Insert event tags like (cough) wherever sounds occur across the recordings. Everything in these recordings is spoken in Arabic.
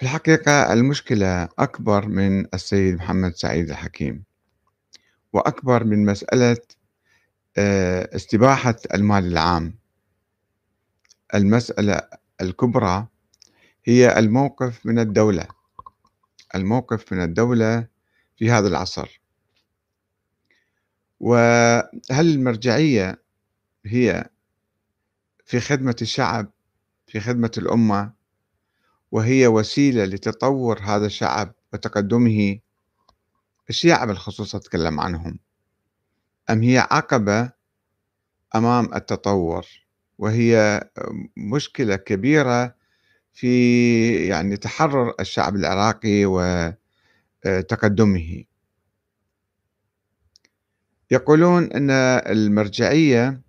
في الحقيقة المشكلة أكبر من السيد محمد سعيد الحكيم وأكبر من مسألة آه، استباحة المال العام. المسألة الكبرى هي الموقف من الدولة الموقف من الدولة في هذا العصر. وهل المرجعية هي في خدمة الشعب في خدمة الأمة؟ وهي وسيلة لتطور هذا الشعب وتقدمه. الشيعة بالخصوص أتكلم عنهم؟ أم هي عقبة أمام التطور؟ وهي مشكلة كبيرة في يعني تحرر الشعب العراقي وتقدمه. يقولون أن المرجعية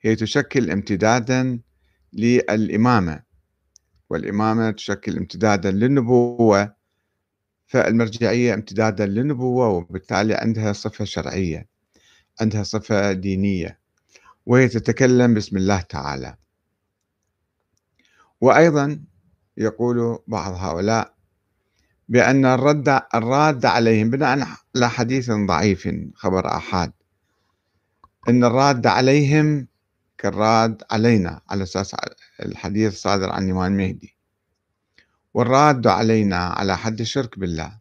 هي تشكل امتدادا للإمامة. والإمامة تشكل امتدادا للنبوة فالمرجعية امتدادا للنبوة وبالتالي عندها صفة شرعية عندها صفة دينية وهي تتكلم باسم الله تعالى. وأيضا يقول بعض هؤلاء بأن الرد الراد عليهم بناء على حديث ضعيف خبر آحاد أن الراد عليهم كالراد علينا على أساس الحديث صادر عن الإمام المهدي والراد علينا على حد الشرك بالله.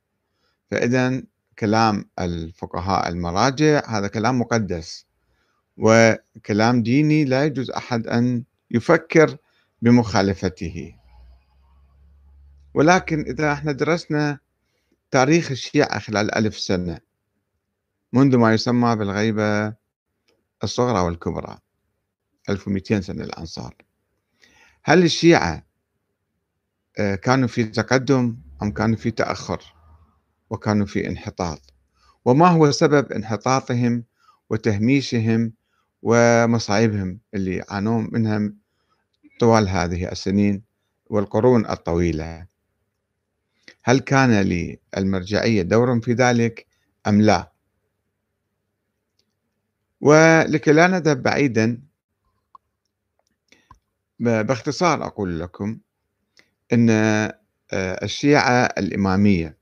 فإذا كلام الفقهاء المراجع هذا كلام مقدس. وكلام ديني لا يجوز أحد أن يفكر بمخالفته. ولكن إذا إحنا درسنا تاريخ الشيعة خلال ألف سنة منذ ما يسمى بالغيبة الصغرى والكبرى 1200 سنة الآن صار هل الشيعة آه، كانوا في تقدم أم كانوا في تأخر وكانوا في انحطاط؟ وما هو سبب انحطاطهم وتهميشهم ومصايبهم اللي عانوا منها طوال هذه السنين والقرون الطويلة؟ هل كان للمرجعية دور في ذلك أم لا؟ ولكي لا نذهب بعيدا باختصار أقول لكم أن آه، الشيعة الإمامية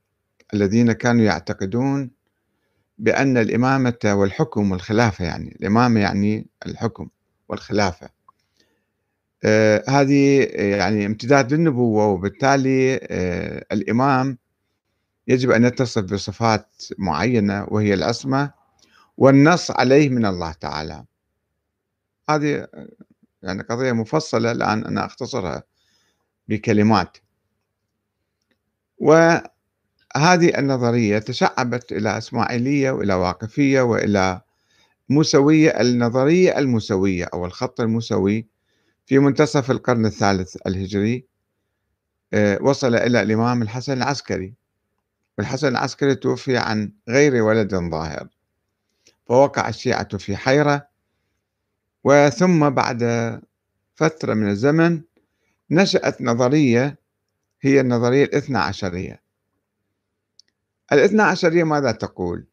الذين كانوا يعتقدون بأن الإمامة والحكم والخلافة يعني الإمامة يعني الحكم والخلافة. آه هذه يعني امتداد للنبوة وبالتالي آه الإمام يجب أن يتصف بصفات معينة وهي العصمة والنص عليه من الله تعالى. هذه يعني قضية مفصلة الآن أنا أختصرها بكلمات. وهذه النظرية تشعبت إلى إسماعيلية وإلى واقفية وإلى موسوية النظرية الموسوية أو الخط الموسوي في منتصف القرن الثالث الهجري آه، وصل إلى الإمام الحسن العسكري. والحسن العسكري توفي عن غير ولد ظاهر فوقع الشيعة في حيرة وثم بعد فترة من الزمن نشأت نظرية هي النظرية الاثنى عشرية الاثنى عشرية ماذا تقول؟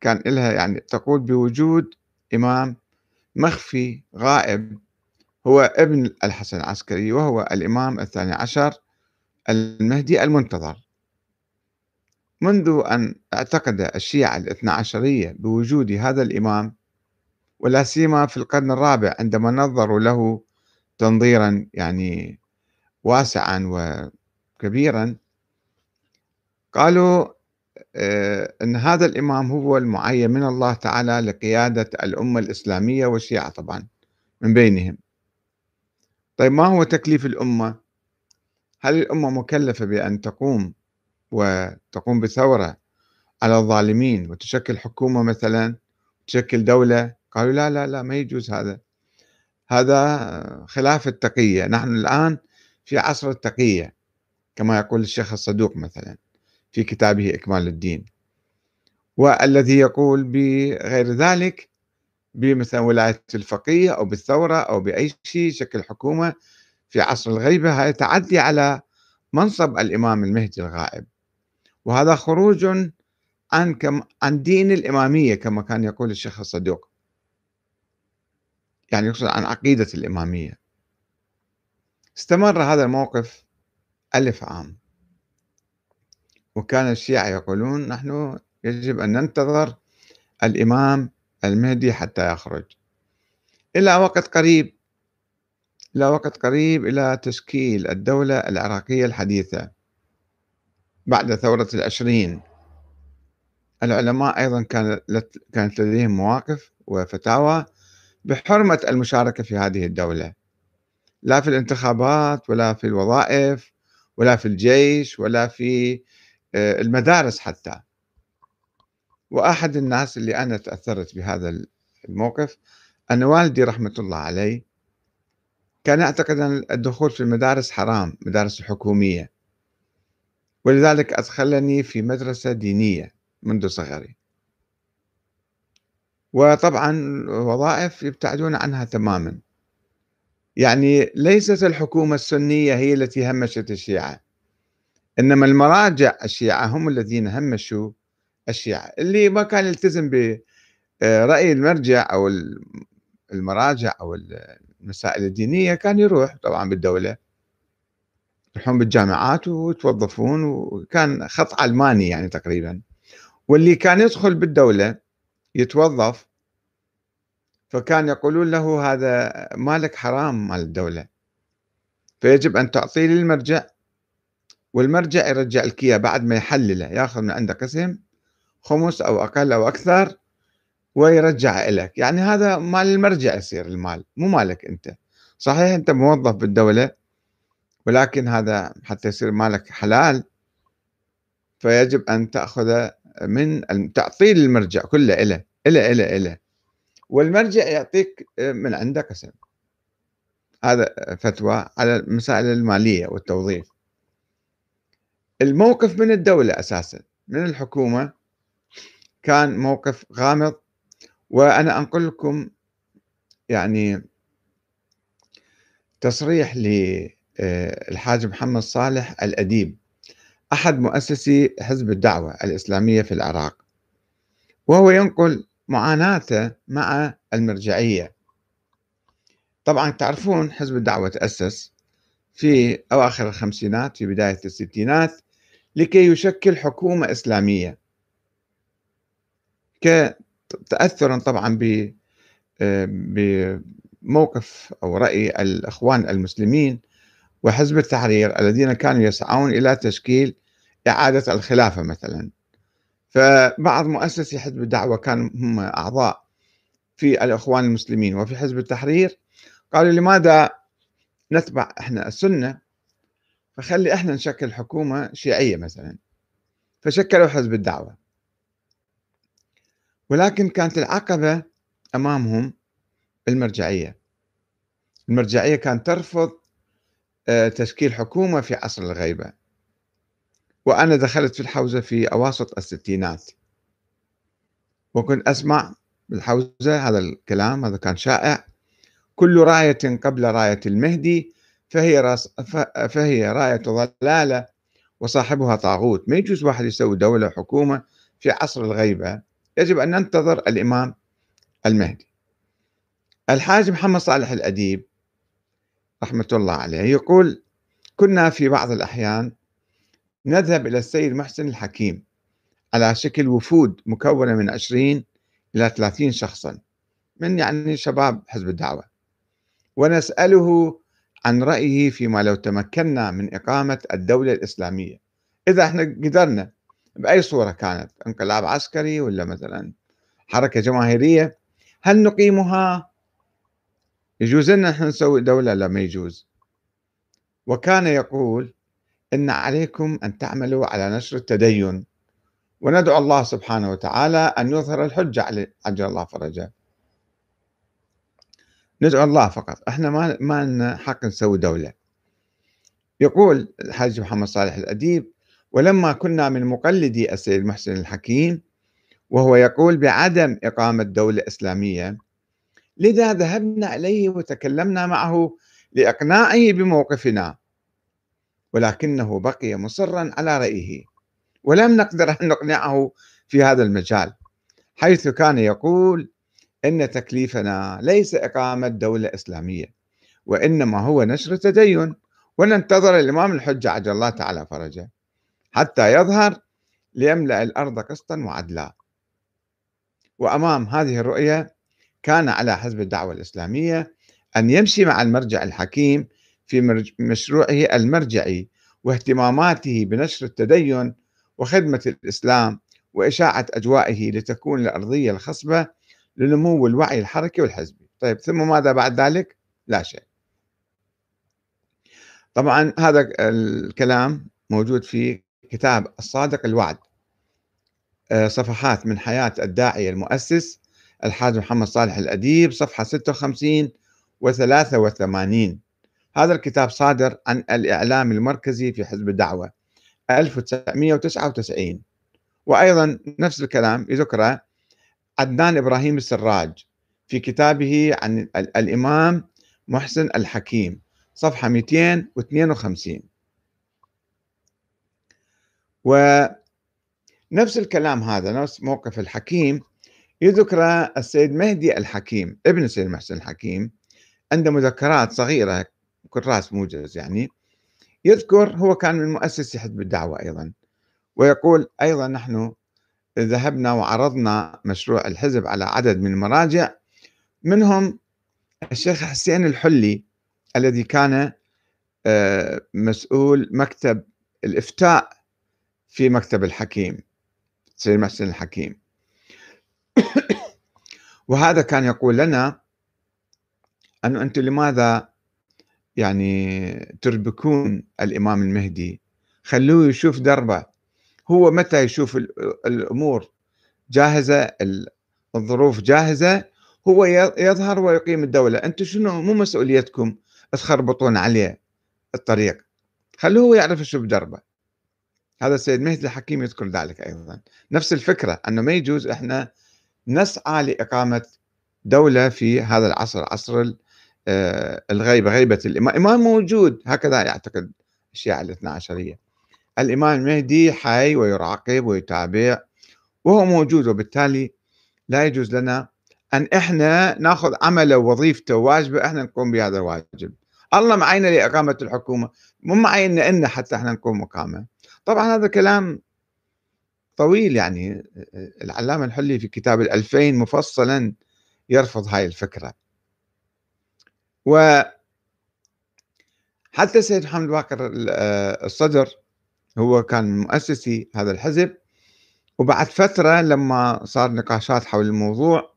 كان لها يعني تقول بوجود إمام مخفي غائب هو ابن الحسن العسكري وهو الإمام الثاني عشر المهدي المنتظر منذ أن اعتقد الشيعة الاثنى عشرية بوجود هذا الإمام ولا سيما في القرن الرابع عندما نظروا له تنظيرا يعني واسعا وكبيرا قالوا آه، إن هذا الإمام هو المعين من الله تعالى لقيادة الأمة الإسلامية والشيعة طبعا من بينهم. طيب ما هو تكليف الأمة؟ هل الأمة مكلفة بأن تقوم وتقوم بثورة على الظالمين وتشكل حكومة مثلا تشكل دولة قالوا لا لا لا ما يجوز هذا. هذا خلاف التقية. نحن الآن في عصر التقية كما يقول الشيخ الصدوق مثلا في كتابه إكمال الدين. والذي يقول بغير ذلك بمثلا ولاية الفقيه أو بالثورة أو بأي شيء شكل حكومة في عصر الغيبة هذا تعدي على منصب الإمام المهدي الغائب. وهذا خروج عن كم عن دين الإمامية كما كان يقول الشيخ الصدوق. يعني يقصد عن عقيدة الإمامية. استمر هذا الموقف ألف عام. وكان الشيعة يقولون نحن يجب أن ننتظر الإمام المهدي حتى يخرج. إلى وقت قريب إلى وقت قريب إلى تشكيل الدولة العراقية الحديثة. بعد ثورة العشرين. العلماء أيضا كانت لديهم مواقف وفتاوى بحرمة المشاركة في هذه الدولة. لا في الانتخابات ولا في الوظائف ولا في الجيش ولا في آه، المدارس حتى. وأحد الناس اللي أنا تأثرت بهذا الموقف أن والدي رحمة الله عليه. كان يعتقد أن الدخول في المدارس حرام مدارس الحكومية ولذلك أدخلني في مدرسة دينية منذ صغري. وطبعا وظائف يبتعدون عنها تماما. يعني ليست الحكومة السنية هي التي همشت الشيعة إنما المراجع الشيعة هم الذين همشوا الشيعة. اللي ما كان يلتزم برأي المرجع أو المراجع أو المسائل الدينية كان يروح طبعا بالدولة يروحون بالجامعات ويتوظفون وكان خط علماني يعني تقريبا. واللي كان يدخل بالدولة يتوظف فكان يقولون له هذا مالك حرام مال الدولة فيجب أن تعطيه للمرجع. والمرجع يرجع لك إياه بعد ما يحلله ياخذ من عنده قسم خمس أو أقل أو أكثر ويرجع لك يعني هذا مال المرجع يصير المال مو مالك أنت. صحيح أنت موظف بالدولة ولكن هذا حتى يصير مالك حلال فيجب أن تأخذ من تعطيه للمرجع كله إله إله إله إله. والمرجع يعطيك من عنده قسم هذا فتوى على المسائل المالية والتوظيف. الموقف من الدولة أساسا من الحكومة. كان موقف غامض. وأنا أنقل لكم يعني تصريح للحاج محمد صالح الأديب. أحد مؤسسي حزب الدعوة الإسلامية في العراق وهو ينقل معاناته مع المرجعية. طبعا تعرفون حزب الدعوة تأسس في أواخر الخمسينات في بداية الستينات لكي يشكل حكومة إسلامية. تأثرا طبعا بموقف أو رأي الإخوان المسلمين وحزب التحرير الذين كانوا يسعون إلى تشكيل إعادة الخلافة مثلا. فبعض مؤسسي حزب الدعوة كانوا هم أعضاء في الإخوان المسلمين وفي حزب التحرير قالوا لماذا نتبع إحنا السنة؟ فخلي إحنا نشكل حكومة شيعية مثلا. فشكلوا حزب الدعوة. ولكن كانت العقبة أمامهم المرجعية. المرجعية كانت ترفض تشكيل حكومة في عصر الغيبة. وأنا دخلت في الحوزة في أواسط الستينات. وكنت أسمع بالحوزة هذا الكلام هذا كان شائع. كل راية قبل راية المهدي فهي راس فهي راية ضلالة وصاحبها طاغوت. ما يجوز واحد يسوي دولة حكومة في عصر الغيبة. يجب أن ننتظر الإمام المهدي. الحاج محمد صالح الأديب رحمة الله عليه يقول كنا في بعض الأحيان نذهب إلى السيد محسن الحكيم على شكل وفود مكونة من 20 إلى 30 شخصا من يعني شباب حزب الدعوة. ونسأله عن رأيه فيما لو تمكنا من إقامة الدولة الإسلامية. إذا إحنا قدرنا بأي صورة كانت انقلاب عسكري ولا مثلا حركة جماهيرية هل نقيمها يجوز لنا نحن نسوي دولة؟ لا ما يجوز. وكان يقول إن عليكم أن تعملوا على نشر التدين. وندعو الله سبحانه وتعالى أن يظهر الحجة عجل الله فرجه. ندعو الله فقط. إحنا ما ما لنا حق نسوي دولة. يقول الحاج محمد صالح الأديب ولما كنا من مقلدي السيد محسن الحكيم وهو يقول بعدم إقامة دولة إسلامية لذا ذهبنا إليه وتكلمنا معه لإقناعه بموقفنا. ولكنه بقي مصرا على رأيه. ولم نقدر أن نقنعه في هذا المجال حيث كان يقول إن تكليفنا ليس إقامة دولة إسلامية وإنما هو نشر التدين وننتظر الإمام الحجة عجل الله تعالى فرجه حتى يظهر ليملأ الأرض قسطا وعدلا. وأمام هذه الرؤية كان على حزب الدعوة الإسلامية أن يمشي مع المرجع الحكيم في مشروعه المرجعي واهتماماته بنشر التدين وخدمة الإسلام وإشاعة أجوائه لتكون الأرضية الخصبة لنمو الوعي الحركي والحزبي طيب ثم ماذا بعد ذلك؟ لا شيء طبعا هذا الكلام موجود في كتاب الصادق الوعد آه، صفحات من حياة الداعية المؤسس الحاج محمد صالح الأديب صفحة 56 و 83 هذا الكتاب صادر عن الإعلام المركزي في حزب الدعوة 1999 وأيضا نفس الكلام يذكره عدنان إبراهيم السراج في كتابه عن الإمام محسن الحكيم صفحة 252 ونفس الكلام هذا نفس موقف الحكيم يذكر السيد مهدي الحكيم ابن السيد محسن الحكيم عنده مذكرات صغيرة كراس موجز يعني يذكر هو كان من مؤسسي حزب الدعوة أيضا ويقول أيضا نحن ذهبنا وعرضنا مشروع الحزب على عدد من المراجع منهم الشيخ حسين الحلي الذي كان آه، مسؤول مكتب الإفتاء في مكتب الحكيم سيد محسن الحكيم. (coughs) وهذا كان يقول لنا أنه أنتم لماذا يعني تربكون الإمام المهدي؟ خلوه يشوف دربه. هو متى يشوف الأمور جاهزة الظروف جاهزة هو يظهر ويقيم الدولة. أنتم شنو مو مسؤوليتكم تخربطون عليه الطريق؟ خلوه يعرف شو بدربه هذا السيد مهدي الحكيم يذكر ذلك أيضا. نفس الفكرة أنه ما يجوز إحنا نسعى لإقامة دولة في هذا العصر عصر آه، الغيبة غيبة الإمام الإمام موجود هكذا يعتقد الشيعة الاثنى عشرية. الإمام المهدي حي ويراقب ويتابع وهو موجود وبالتالي لا يجوز لنا أن إحنا نأخذ عمله ووظيفته وواجبه إحنا نقوم بهذا الواجب. الله معينا لإقامة الحكومة مو معينا إن حتى إحنا نقوم مقامة. طبعا هذا كلام طويل يعني العلامة الحلي في كتاب الألفين مفصلا يرفض هاي الفكرة. و حتى السيد محمد باكر الصدر هو كان مؤسسي هذا الحزب وبعد فترة لما صار نقاشات حول الموضوع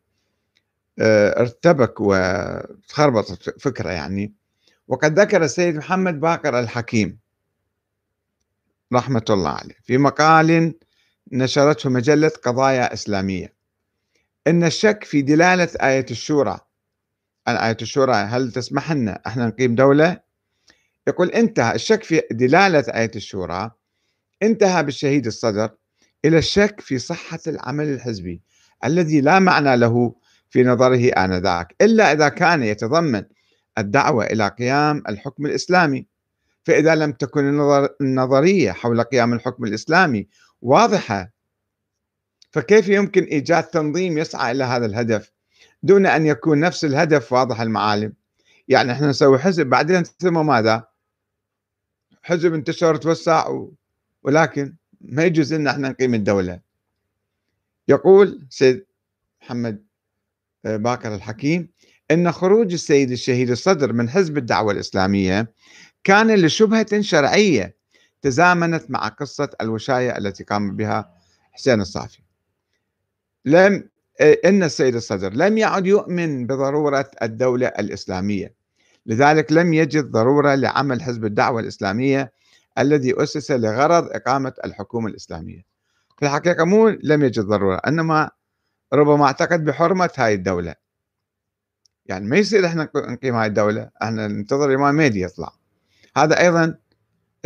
آه، ارتبك وتخربطت فكرة يعني. وقد ذكر السيد محمد باكر الحكيم رحمة الله عليه في مقال نشرته مجلة قضايا إسلامية. إن الشك في دلالة آية الشورى عن آية الشورى هل تسمح لنا إحنا نقيم دولة؟ يقول انتهى الشك في دلالة آية الشورى انتهى بالشهيد الصدر إلى الشك في صحة العمل الحزبي الذي لا معنى له في نظره آنذاك إلا إذا كان يتضمن الدعوة إلى قيام الحكم الإسلامي. فإذا لم تكن النظرية حول قيام الحكم الإسلامي واضحة. فكيف يمكن إيجاد تنظيم يسعى إلى هذا الهدف دون أن يكون نفس الهدف واضح المعالم؟ يعني إحنا نسوي حزب بعدين ثم ماذا؟ حزب انتشر توسع و... ولكن ما يجوز إن إحنا نقيم الدولة. يقول سيد محمد آه، باكر الحكيم إن خروج السيد الشهيد الصدر من حزب الدعوة الإسلامية كان لشبهة شرعية تزامنت مع قصة الوشاية التي قام بها حسين الصافي. لم إن السيد الصدر لم يعد يؤمن بضرورة الدولة الإسلامية. لذلك لم يجد ضرورة لعمل حزب الدعوة الإسلامية الذي أسس لغرض إقامة الحكومة الإسلامية. في الحقيقة مو لم يجد ضرورة إنما ربما أعتقد بحرمة هاي الدولة. يعني ما يصير إحنا نقيم هاي الدولة إحنا ننتظر الامام مهدي يطلع. هذا أيضا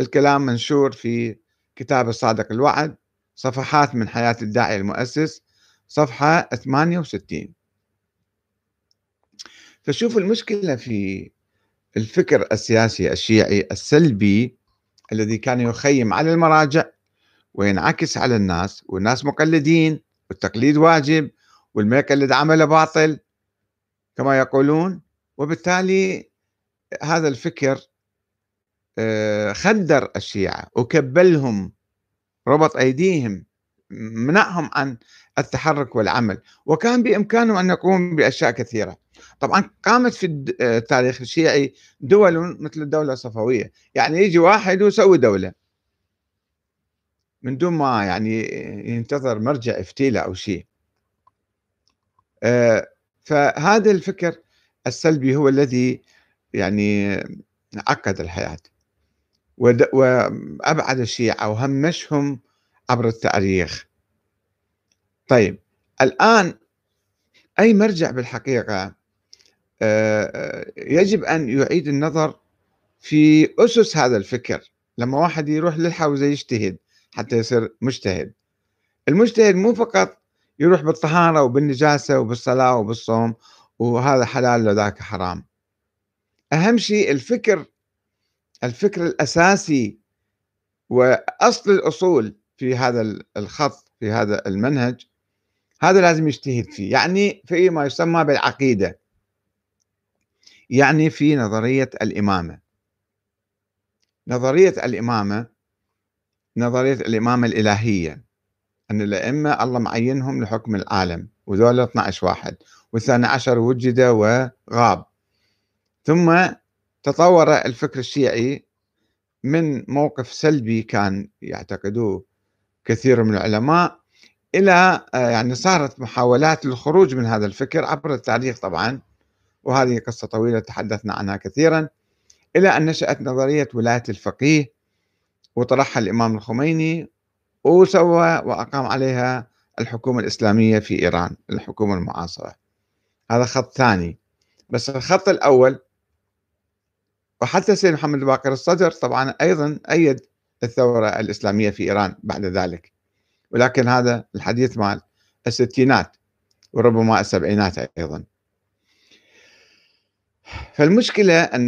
الكلام منشور في كتاب الصادق الوعد صفحات من حياة الداعي المؤسس صفحة 68 فشوفوا المشكلة في الفكر السياسي الشيعي السلبي الذي كان يخيم على المراجع وينعكس على الناس والناس مقلدين والتقليد واجب والما يقلد عمله باطل كما يقولون. وبالتالي هذا الفكر خدر الشيعة وكبلهم ربط أيديهم منعهم عن التحرك والعمل. وكان بإمكانه أن يقوم بأشياء كثيرة. طبعا قامت في التاريخ الشيعي دول مثل الدولة الصفوية. يعني يجي واحد ويسوي دولة. من دون ما يعني ينتظر مرجع افتيله أو شيء. آه، فهذا الفكر السلبي هو الذي يعني عقد الحياة. وأبعد الشيعة وهمشهم عبر التاريخ. طيب الآن أي مرجع بالحقيقة؟ يجب أن يعيد النظر في أسس هذا الفكر. لما واحد يروح للحوزة يجتهد حتى يصير مجتهد. المجتهد مو فقط يروح بالطهارة وبالنجاسة وبالصلاة وبالصوم وهذا حلال وذاك حرام. أهم شيء الفكر الفكر الأساسي وأصل الأصول في هذا الخط في هذا المنهج هذا لازم يجتهد فيه. يعني في ما يسمى بالعقيدة. يعني في نظرية الإمامة. نظرية الإمامة نظرية الإمامة الإلهية أن الأئمة الله معينهم لحكم العالم وذول 12 واحد والثاني عشر وجد وغاب. ثم تطور الفكر الشيعي من موقف سلبي كان يعتقدوه كثير من العلماء إلى آه، يعني صارت محاولات للخروج من هذا الفكر عبر التاريخ طبعا وهذه قصة طويلة تحدثنا عنها كثيرا إلى أن نشأت نظرية ولاية الفقيه وطرحها الإمام الخميني وسوى وأقام عليها الحكومة الإسلامية في إيران الحكومة المعاصرة. هذا خط ثاني. بس الخط الأول وحتى سيد محمد باقر الصدر طبعا أيضا أيد الثورة الإسلامية في إيران بعد ذلك. ولكن هذا الحديث مال الستينات وربما السبعينات أيضا. فالمشكلة أن